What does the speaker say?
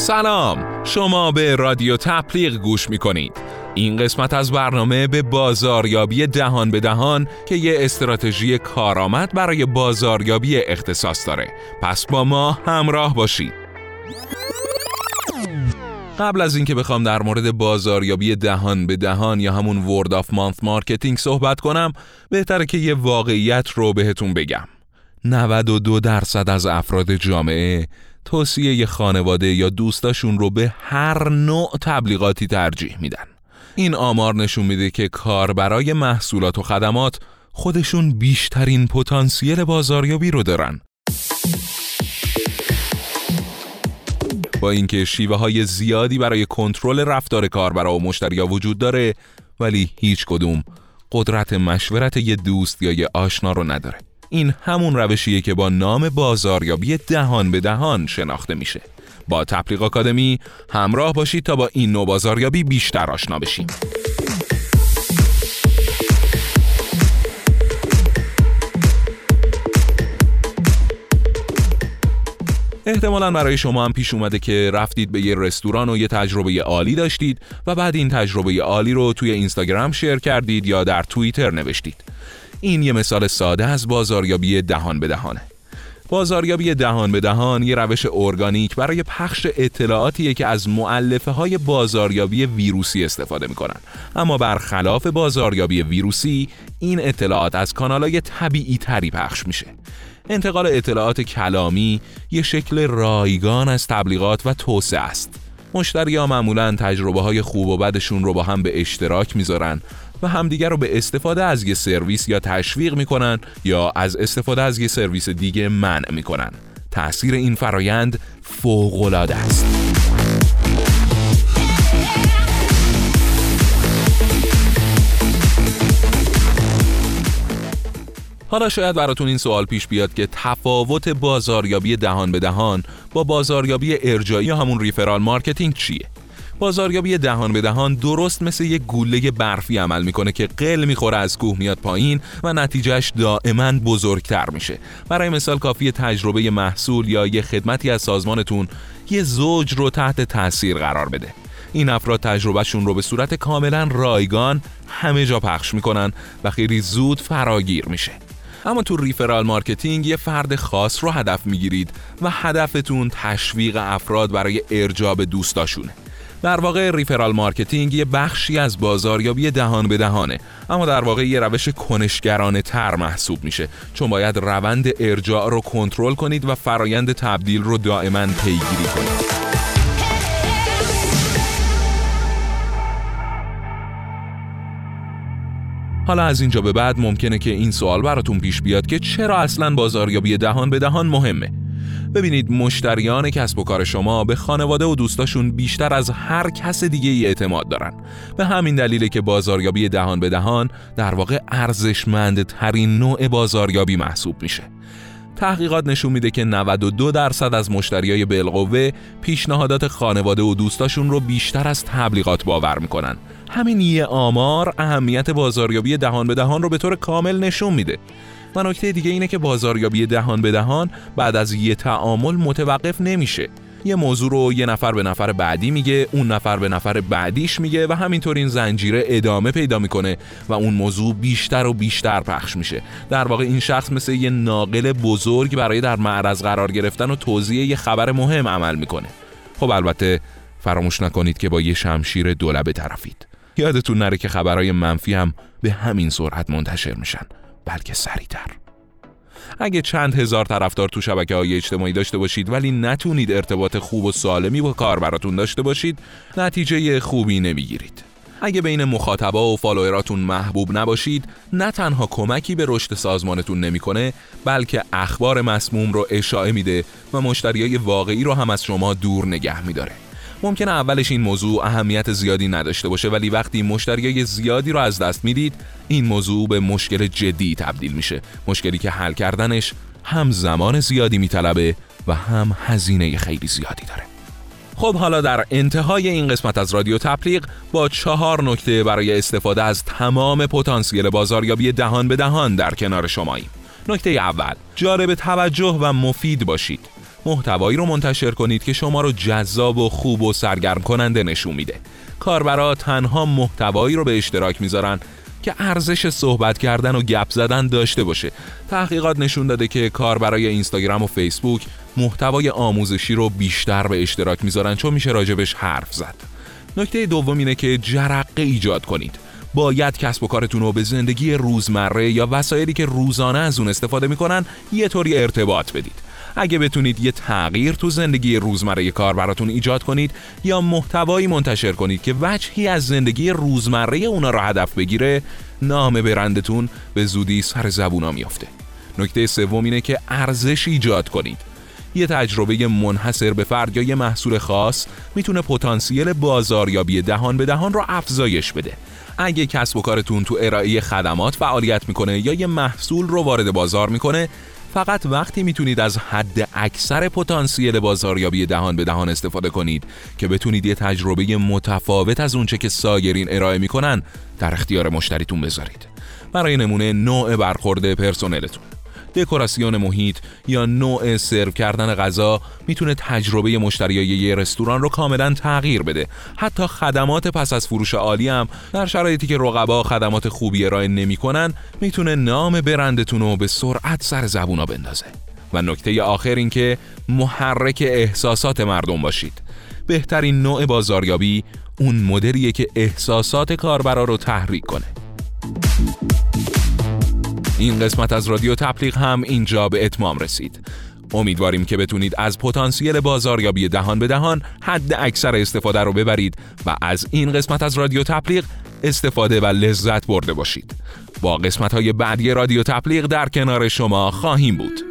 سلام. شما به رادیو تپلیغ گوش می کنید این قسمت از برنامه به بازاریابی دهان به دهان که یه استراتژی کارآمد برای بازاریابی اختصاص داره. پس با ما همراه باشید. قبل از اینکه بخوام در مورد بازاریابی دهان به دهان یا همون word of mouth marketing صحبت کنم بهتره که یه واقعیت رو بهتون بگم. 92 درصد از افراد جامعه توصیه خانواده یا دوستاشون رو به هر نوع تبلیغاتی ترجیح میدن. این آمار نشون میده که کاربرای محصولات و خدمات خودشون بیشترین پتانسیل بازاریابی رو دارن. با اینکه شیوه های زیادی برای کنترل رفتار کاربرا و مشتریا وجود داره ولی هیچ کدوم قدرت مشورت یه دوست یا یه آشنا رو نداره. این همون روشیه که با نام بازاریابی دهان به دهان شناخته میشه. با تبلیغ آکادمی همراه باشید تا با این نوع بازاریابی بیشتر آشنا بشیم. احتمالا برای شما هم پیش اومده که رفتید به یه رستوران و یه تجربه عالی داشتید و بعد این تجربه عالی رو توی اینستاگرام شیر کردید یا در توییتر نوشتید. این یه مثال ساده از بازاریابی دهان به دهانه بازاریابی دهان به دهان یه روش ارگانیک برای پخش اطلاعاتیه که از معلفه های بازاریابی ویروسی استفاده می‌کنن. اما برخلاف بازاریابی ویروسی این اطلاعات از کانالهای طبیعی تری پخش میشه. انتقال اطلاعات کلامی یه شکل رایگان از تبلیغات و توسعه است. مشتری ها معمولا تجربه های خوب و بدشون رو با هم به اشتراک می‌ذارن و همدیگر رو به استفاده از یه سرویس یا تشویق می‌کنن یا از استفاده از یه سرویس دیگه منع می‌کنن تأثیر این فرایند فوق‌العاده است حالا شاید براتون این سوال پیش بیاد که تفاوت بازاریابی دهان به دهان با بازاریابی ارجاعی همون referral marketing چیه؟ بازاریابی دهان به دهان درست مثل یک گوله برفی عمل می‌کنه که قل می‌خوره از کوه میاد پایین و نتیجهش دائما بزرگتر میشه. برای مثال کافی تجربه محصول یا یه خدمتی از سازمانتون یه زوج رو تحت تاثیر قرار بده. این افراد تجربهشون رو به صورت کاملا رایگان همه جا پخش می‌کنن و خیلی زود فراگیر میشه. اما تو referral marketing یه فرد خاص رو هدف می‌گیرید و هدفتون تشویق افراد برای ارجاع دوستاشونه. در واقع referral marketing یه بخشی از بازاریابی دهان به دهانه. اما در واقع یه روش کنشگرانه تر محسوب میشه. چون باید روند ارجاع رو کنترل کنید و فرایند تبدیل رو دائما پیگیری کنید. حالا از اینجا به بعد ممکنه که این سوال براتون پیش بیاد که چرا اصلا بازاریابی دهان به دهان مهمه. ببینید مشتریان کسب و کار شما به خانواده و دوستاشون بیشتر از هر کس دیگه ای اعتماد دارن. به همین دلیله که بازاریابی دهان به دهان در واقع ارزشمندترین نوع بازاریابی محسوب میشه. تحقیقات نشون میده که 92 درصد از مشتریای بالقوه پیشنهادات خانواده و دوستاشون رو بیشتر از تبلیغات باور می‌کنن. همین یه آمار اهمیت بازاریابی دهان به دهان رو به طور کامل نشون میده. و نکته دیگه اینه که بازاریابی دهان به دهان بعد از یه تعامل متوقف نمیشه. یه موضوع رو یه نفر به نفر بعدی میگه اون نفر به نفر بعدیش میگه و همینطور این زنجیره ادامه پیدا می‌کنه و اون موضوع بیشتر و بیشتر پخش میشه. در واقع این شخص مثل یه ناقل بزرگ برای در معرض قرار گرفتن و توضیح یه خبر مهم عمل می‌کنه. خب البته فراموش نکنید که با یه شمشیر دولبه طرفید. یادتون نره که خبرهای منفی هم به همین سرعت منتشر میشن. بلکه سریعتر. اگه چند هزار طرفدار تو شبکه های اجتماعی داشته باشید ولی نتونید ارتباط خوب و سالمی با کار براتون داشته باشید نتیجه خوبی نمی‌گیرید. اگه بین مخاطبا و فالووراتون محبوب نباشید نه تنها کمکی به رشد سازمانتون نمی‌کنه بلکه اخبار مسموم رو اشاعه میده و مشتریای واقعی رو هم از شما دور نگه میداره. ممکنه اولش این موضوع اهمیت زیادی نداشته باشه ولی وقتی مشتریای زیادی رو از دست می‌دید این موضوع به مشکل جدی تبدیل میشه. مشکلی که حل کردنش هم زمان زیادی میطلبه و هم هزینه خیلی زیادی داره. خب حالا در انتهای این قسمت از رادیو تبلیغ با چهار نکته برای استفاده از تمام پتانسیل بازاریابی دهان به دهان در کنار شماییم. نکته اول جالب توجه و مفید باشید. محتوایی رو منتشر کنید که شما رو جذاب و خوب و سرگرم کننده نشون میده. کاربرا تنها محتوایی رو به اشتراک می‌ذارن که ارزش صحبت کردن و گپ زدن داشته باشه. تحقیقات نشون داده که کاربرای اینستاگرام و فیسبوک محتوای آموزشی رو بیشتر به اشتراک می‌ذارن چون میشه راجبش حرف زد. نکته دوم اینه که جرقه ایجاد کنید. باید کسب و کارتون رو به زندگی روزمره یا وسایلی که روزانه از اون استفاده می‌کنن یه طوری ارتباط بدید. اگه بتونید یه تغییر تو زندگی روزمره کار براتون ایجاد کنید یا محتوایی منتشر کنید که وجهی از زندگی روزمره اونا را هدف بگیره نام برندتون به زودی سر زبونا میافته. نکته سوم اینه که ارزش ایجاد کنید. یه تجربه منحصر به فرد یا یه محصول خاص می‌تونه پتانسیل بازاریابی دهان به دهان رو افزایش بده. اگه کسب و کارتون تو ارائه خدمات فعالیت می‌کنه یا یه محصول رو وارد بازار می‌کنه فقط وقتی می‌تونید از حد اکثر پتانسیل بازاریابی دهان به دهان استفاده کنید که بتونید یه تجربه متفاوت از اونچه که سایرین ارائه می‌کنن در اختیار مشتریتون بذارید. برای نمونه نوع برخورد پرسنلتون. دکوراسیون محیط یا نوع سرو کردن غذا می‌تونه تجربه مشتریای یه رستوران رو کاملا تغییر بده. حتی خدمات پس از فروش عالی هم در شرایطی که رقبا خدمات خوبی ارائه نمی‌کنن می‌تونه نام برندتون رو به سرعت سر زبونا بندازه. و نکته آخر این که محرک احساسات مردم باشید. بهترین نوع بازاریابی اون مدلیه که احساسات کاربرا رو تحریک کنه. این قسمت از رادیو تبلیغ هم اینجا به اتمام رسید. امیدواریم که بتونید از پتانسیل بازاریابی دهان به دهان حد اکثر استفاده رو ببرید و از این قسمت از رادیو تبلیغ استفاده و لذت برده باشید. با قسمت های بعدی رادیو تبلیغ در کنار شما خواهیم بود.